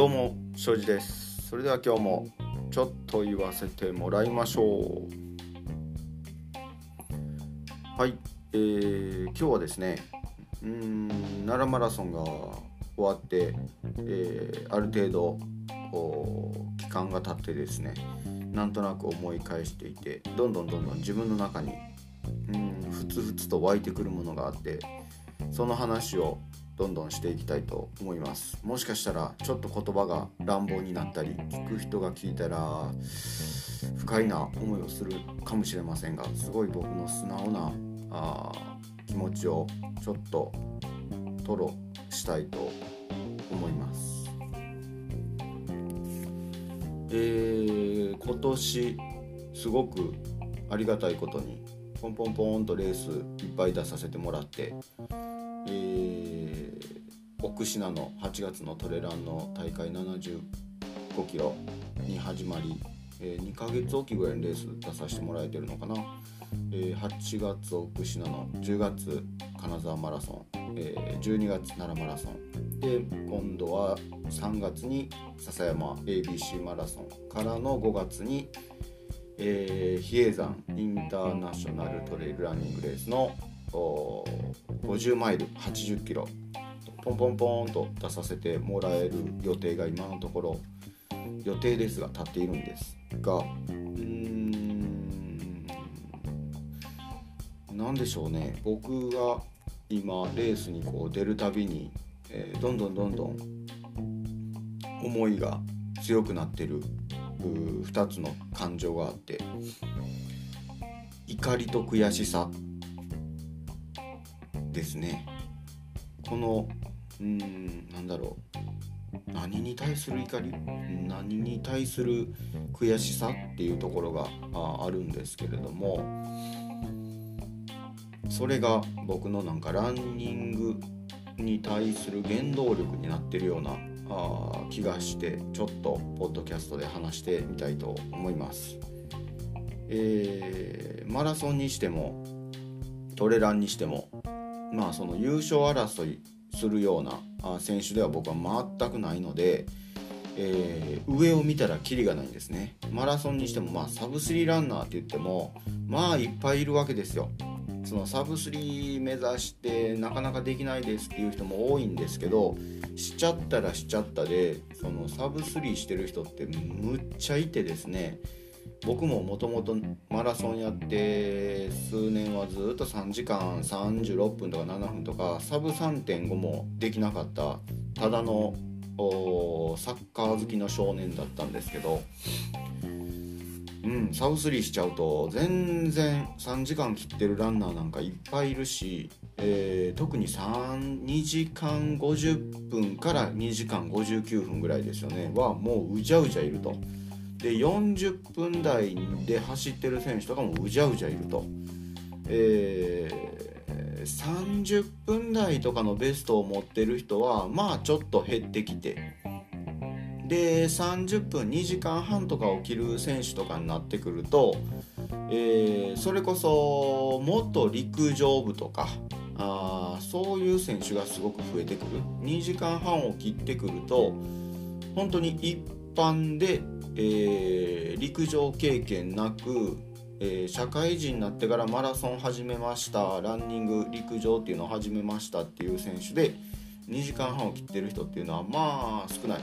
どうも庄司です。それでは今日もちょっと言わせてもらいましょう。はい、えー、今日はですねうん奈良マラソンが終わって、えー、ある程度期間が経ってですねなんとなく思い返していてどんどんどんどん自分の中にうんふつふつと湧いてくるものがあってその話をどんどんしていきたいと思います。もしかしたらちょっと言葉が乱暴になったり聞く人が聞いたら不快な思いをするかもしれませんがすごい僕の素直なあ気持ちをちょっと吐露したいと思います。えー、今年すごくありがたいことにポンポンポンとレースいっぱい出させてもらってえー、奥信濃8月のトレランの大会75キロに始まり、えー、2ヶ月おきぐらいにレース出させてもらえてるのかな、えー、8月奥信濃10月金沢マラソン、えー、12月奈良マラソン。で今度は3月に笹山 ABC マラソンからの5月に、えー、比叡山インターナショナルトレイルランニングレースの50マイル80キロ。ポンポンポンと出させてもらえる予定が今のところ予定ですが立っているんですがうーん何でしょうね。僕が今レースにこう出るたびに、えー、どんどんどんどん思いが強くなってる2つの感情があって怒りと悔しさですねこのうんなんだろう何に対する怒り何に対する悔しさっていうところがああるんですけれどもそれが僕のなんかランニングに対する原動力になってるようなあ気がしてちょっとポッドキャストで話してみたいと思います。えー、マラソンにしてもトレランにしてもまあその優勝争いするような選手では僕は全くないので、えー、上を見たらキリがないんですね。マラソンにしてもまあサブスリーランナーって言ってもまあいっぱいいるわけですよ。そのサブスリー目指してなかなかできないですっていう人も多いんですけどしちゃったらしちゃったでそのサブスリーしてる人ってむっちゃいてですね。僕ももともとマラソンやって数年はずっと3時間36分とか7分とかサブ3.5もできなかったただのサッカー好きの少年だったんですけどうんサブスリーしちゃうと全然3時間切ってるランナーなんかいっぱいいるし、えー、特に2時間50分から2時間59分ぐらいですよねはもううじゃうじゃいると。で40分台で走ってる選手とかもうじゃうじゃいると、えー、30分台とかのベストを持ってる人はまあちょっと減ってきて。で30分2時間半とかを切る選手とかになってくると、えー、それこそ元陸上部とかあそういう選手がすごく増えてくる。2時間半を切ってくると本当に一般でえー、陸上経験なく、えー、社会人になってからマラソン始めました。ランニング陸上っていうのを始めましたっていう選手で2時間半を切ってる人っていうのはまあ少ない。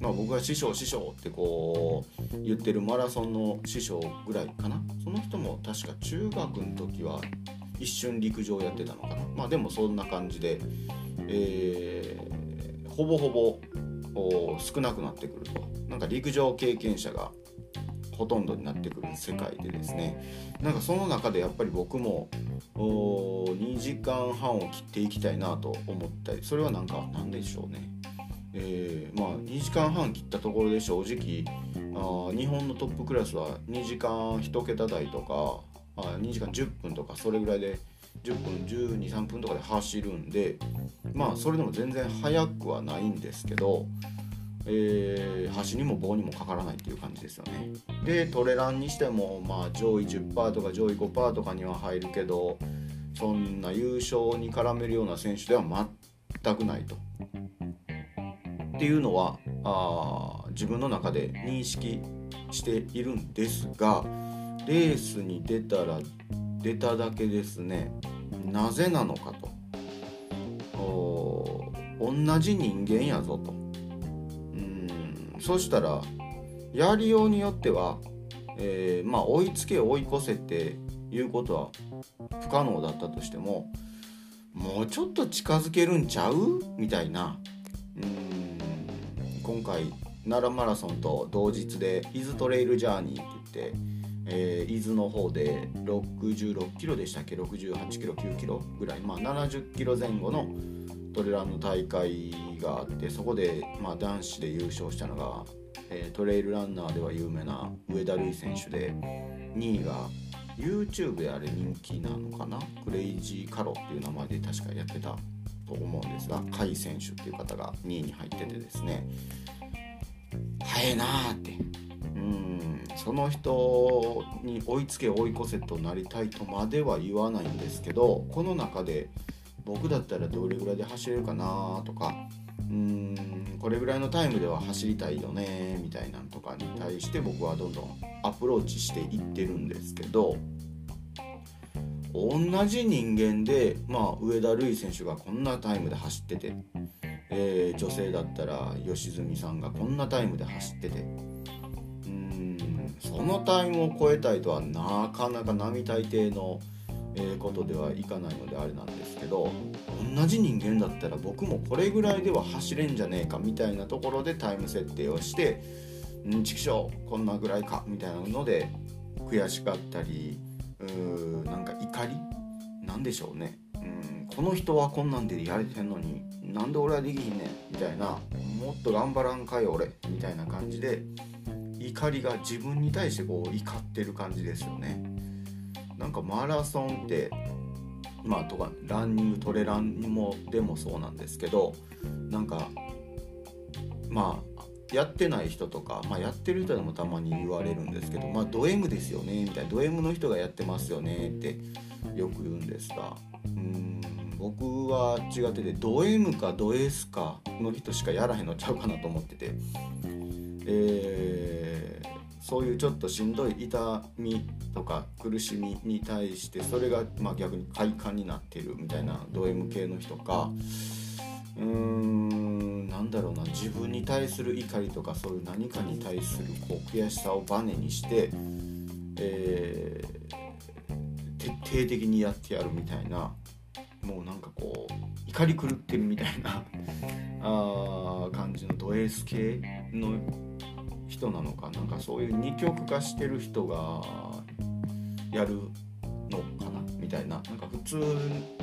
まあ、僕が師匠師匠ってこう言ってるマラソンの師匠ぐらいかな。その人も確か中学の時は一瞬陸上やってたのかな。まあでもそんな感じで、えー、ほぼほぼ少なくなってくると。なんか陸上経験者がほとんどになってくる世界でですね。なんかその中でやっぱり僕も2時間半を切っていきたいなと思ったりそれはなんか何でしょうね。えー、まあ2時間半切ったところで正直あ日本のトップクラスは2時間1桁台とかあ2時間10分とかそれぐらいで10分123分とかで走るんでまあそれでも全然速くはないんですけどえー、端にも棒にもかからないっていう感じですよねでトレランにしてもまあ上位10%とか上位5%とかには入るけどそんな優勝に絡めるような選手では全くないと。っていうのはあ自分の中で認識しているんですがレースに出たら出ただけですねなぜなのかと。同じ人間やぞと。うんそしたらやりようによっては、えー、まあ追いつけ追い越せっていうことは不可能だったとしてももうちょっと近づけるんちゃう？みたいな。うん今回奈良マラソンと同日で伊豆トレイルジャーニーって言って、えー、伊豆の方で66キロでしたっけ？68キロ9キロぐらい、まあ、70キロ前後のトレランの大会があってそこで、まあ、男子で優勝したのが、えー、トレイルランナーでは有名な上田瑠衣選手で2位が YouTube であれ人気なのかな？クレイジーカロっていう名前で確かやってたと思うんですが甲斐選手っていう方が2位に入っててですね早いなーって。うん。その人に追いつけ追い越せとなりたいとまでは言わないんですけどこの中で僕だったらどれぐらいで走れるかなとかうーんこれぐらいのタイムでは走りたいよねみたいなんとかに対して僕はどんどんアプローチしていってるんですけど同じ人間で、まあ、上田瑠衣選手がこんなタイムで走ってて、えー、女性だったら吉住さんがこんなタイムで走っててそのタイムを超えたいとはなかなか並大抵の、え、ことではいかないのであれなんですけど同じ人間だったら僕もこれぐらいでは走れんじゃねえかみたいなところでタイム設定をして「んちくしょうこんなぐらいか」みたいなので悔しかったりうーなんか怒り？なんでしょうね。うんこの人はこんなんでやれてんのになんで俺はできひんねんみたいなもっと頑張らんかい俺みたいな感じで怒りが自分に対してこう怒ってる感じですよね。なんかマラソンってまあとかランニングトレランもでもそうなんですけどなんかまあやってない人とか、まあ、やってる人でもたまに言われるんですけど、まあ、ド M ですよねみたいな。ド M の人がやってますよねってよく言うんですが。うん僕は違っててド M かド S かの人しかやらへんのちゃうかなと思ってて、えー、そういうちょっとしんどい痛みとか苦しみに対してそれがまあ逆に快感になってるみたいなド M 系の人かうーんなんだろうな自分に対する怒りとかそういう何かに対するこう悔しさをバネにして、えー、徹底的にやってやるみたいなもうなんかこう怒り狂ってるみたいな あ感じのド S 系の人なのかな。んかそういう二極化してる人がやるのかなみたいな。なんか普通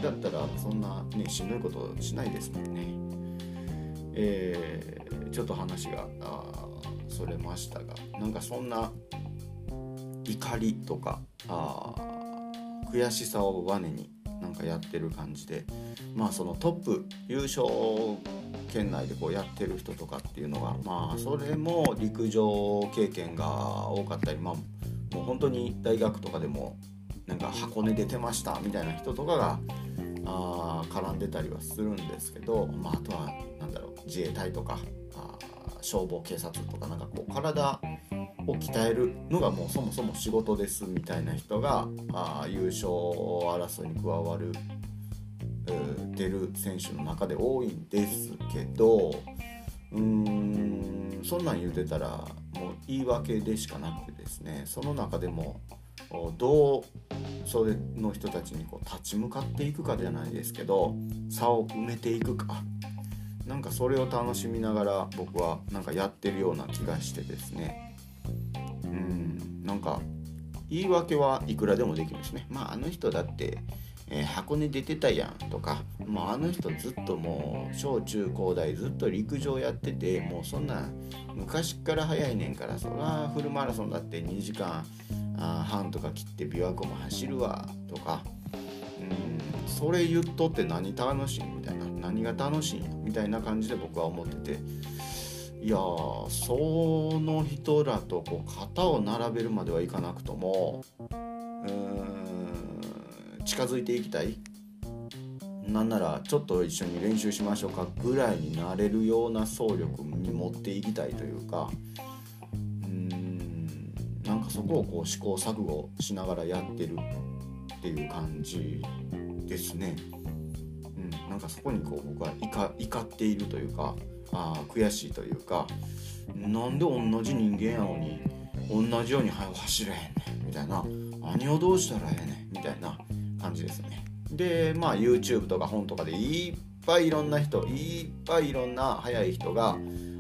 だったらそんなねしんどいことしないですもんね。えー、ちょっと話がそれましたが。なんかそんな怒りとかあ悔しさをバネになんかやってる感じで。まあそのトップ優勝圏内でこうやってる人とかっていうのがまあそれも陸上経験が多かったりまあもう本当に大学とかでもなんか箱根出てましたみたいな人とかがあ絡んでたりはするんですけど、まあ、あとは何だろう自衛隊とかあ消防警察とかなんかこう体を鍛えるのがもうそもそも仕事ですみたいな人があ優勝争いに加わる出る選手の中で多いんですけどうーんそんなん言うてたらもう言い訳でしかなくてですねその中でもどうそれの人たちにこう立ち向かっていくかじゃないですけど差を埋めていくか。なんかそれを楽しみながら僕はなんかやってるような気がしてですね。なんか言い訳はいくらでもできるんですね。まああの人だってえー、箱根出てたやんとか、もうあの人ずっともう小中高大ずっと陸上やっててもうそんな昔から早いねんからそらフルマラソンだって2時間半とか切って琵琶湖も走るわとかうんそれ言っとって何楽しいみたいな何が楽しいんみたいな感じで僕は思ってて。いやその人らとこう肩を並べるまではいかなくともうん近づいていきたい。なんならちょっと一緒に練習しましょうかぐらいになれるような走力に持っていきたいというか。うーんなんかそこをこう試行錯誤しながらやってるっていう感じですね。うん、なんかそこにこう僕は怒っているというか。あ悔しいというかなんで同じ人間やのに同じように早く走れへんねんみたいな何をどうしたらええねんみたいな感じですね。でまあ YouTube とか本とかでいっぱいいろんな人いっぱいいろんな速い人が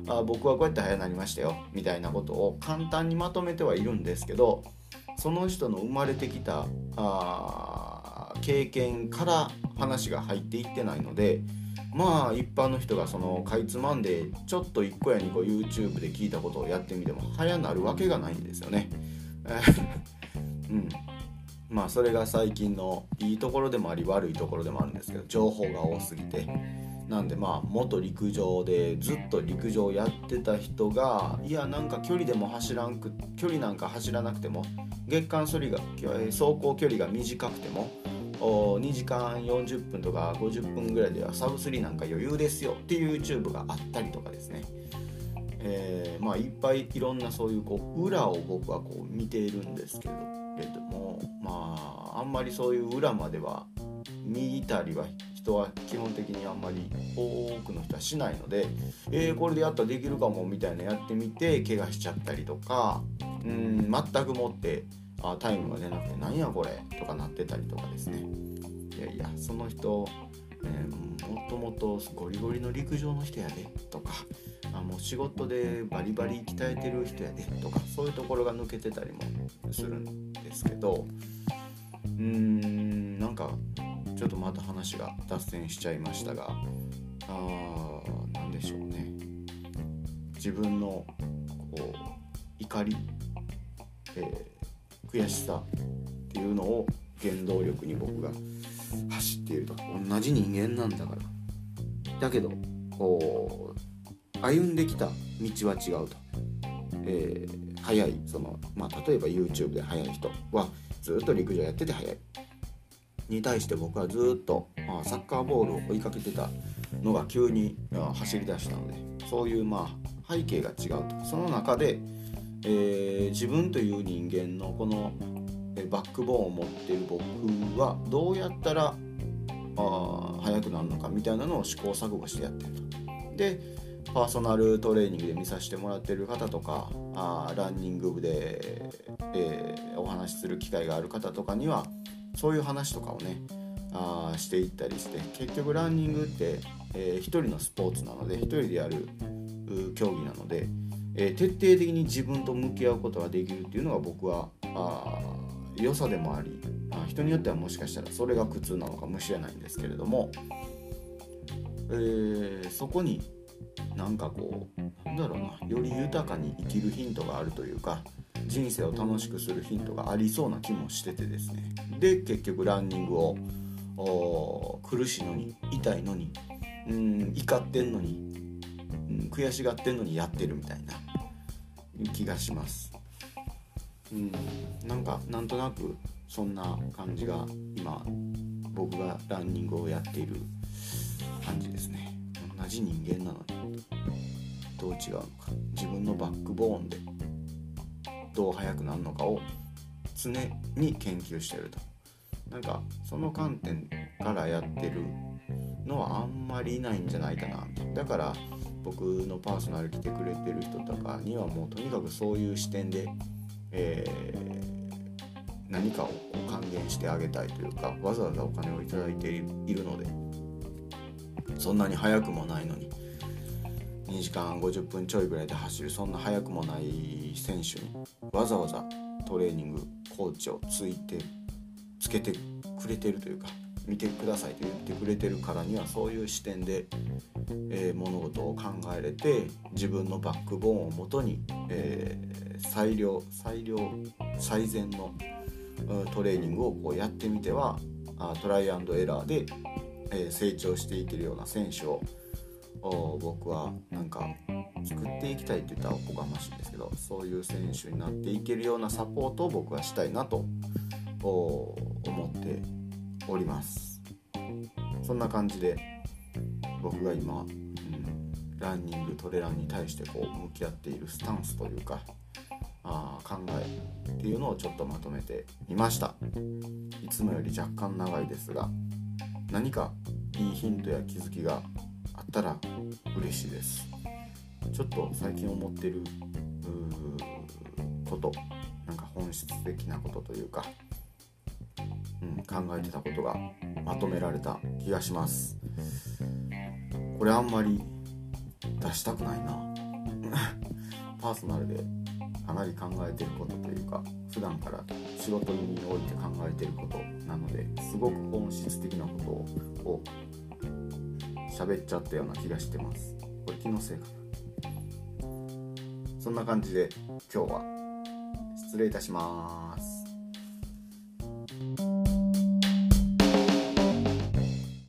あ僕はこうやって速くなりましたよみたいなことを簡単にまとめてはいるんですけどその人の生まれてきたあ経験から話が入っていってないのでまあ一般の人がそのかいつまんでちょっと1個や2個 YouTube で聞いたことをやってみても早なるわけがないんですよね。うんまあそれが最近のいいところでもあり悪いところでもあるんですけど情報が多すぎてなんでまあ元陸上でずっと陸上やってた人がいやなんか距離でも走らんく距離なんか走らなくても月間距離が走行距離が短くても2時間40分とか50分ぐらいではサブ3なんか余裕ですよっていう YouTube があったりとかですね。えー、まあいっぱいいろんなそういうこう裏を僕はこう見ているんですけれどもまああんまりそういう裏までは見たりは人は基本的にあんまり多くの人はしないので、えー、これでやったらできるかもみたいなやってみて怪我しちゃったりとかうん全くもってあタイムが出なくてなんやこれとかなってたりとかですね。いやいやその人、えー、もともとゴリゴリの陸上の人やでとかあもう仕事でバリバリ鍛えてる人やでとかそういうところが抜けてたりもするんですけどうーんなんかちょっとまた話が脱線しちゃいましたがあ何でしょうね。自分のこう怒り、えー、悔しさっていうのを原動力に僕が走っていると。同じ人間なんだから。だけどこう歩んできた道は違うと、えー、速いその、まあ、例えば YouTube で速い人はずっと陸上やってて速い。に対して僕はずっと、まあ、サッカーボールを追いかけてたのが急に走り出したので。そういうまあ背景が違うと。その中で、えー、自分という人間のこのバックボーンを持っている僕はどうやったらあ速くなるのかみたいなのを試行錯誤してやってると。でパーソナルトレーニングで見させてもらってる方とかあランニング部で、えー、お話しする機会がある方とかにはそういう話とかをねあしていったりして結局ランニングって、えー、一人のスポーツなので一人でやる競技なので、えー、徹底的に自分と向き合うことができるっていうのが僕はあ良さでもありあ人によってはもしかしたらそれが苦痛なのかもしれないんですけれども、えー、そこになんかこうなんだろうなより豊かに生きるヒントがあるというか人生を楽しくするヒントがありそうな気もしててですね。で結局ランニングを苦しいのに痛いのにうん怒ってんのに、悔しがってんのにやってるみたいな。気がします。うん、なんかなんとなくそんな感じが今僕がランニングをやっている感じですね。同じ人間なのにどう違うのか自分のバックボーンでどう速くなるのかを常に研究してるとなんかその観点からやってるのはあんまりいないんじゃないかなだから僕のパーソナル来てくれてる人とかにはもうとにかくそういう視点で、えー、何かを還元してあげたいというかわざわざお金を頂いているのでそんなに速くもないのに2時間50分ちょいぐらいで走るそんな速くもない選手にわざわざトレーニングコーチをついてつけてくれてるというか見てくださいと言ってくれてるからにはそういう視点で、えー、物事を考えれて自分のバックボーンをもとに、えー、最良最良最善のトレーニングをこうやってみてはトライアンドエラーでえー、成長していけるような選手を僕はなんか作っていきたいって言ったらおこがましいんですけどそういう選手になっていけるようなサポートを僕はしたいなと思っております。そんな感じで僕が今、うん、ランニングトレランに対してこう向き合っているスタンスというかあ考えっていうのをちょっとまとめてみましたいつもより若干長いですが何かいいヒントや気づきがあったら嬉しいですちょっと最近思ってることなんか本質的なことというか、考えてたことがまとめられた気がします。これあんまり出したくないな。パーソナルでかなり考えてることというか普段から仕事において考えてることなのですごく本質的なことを喋っちゃったような気がしてます。これ気のせいかな。そんな感じで今日は失礼いたします。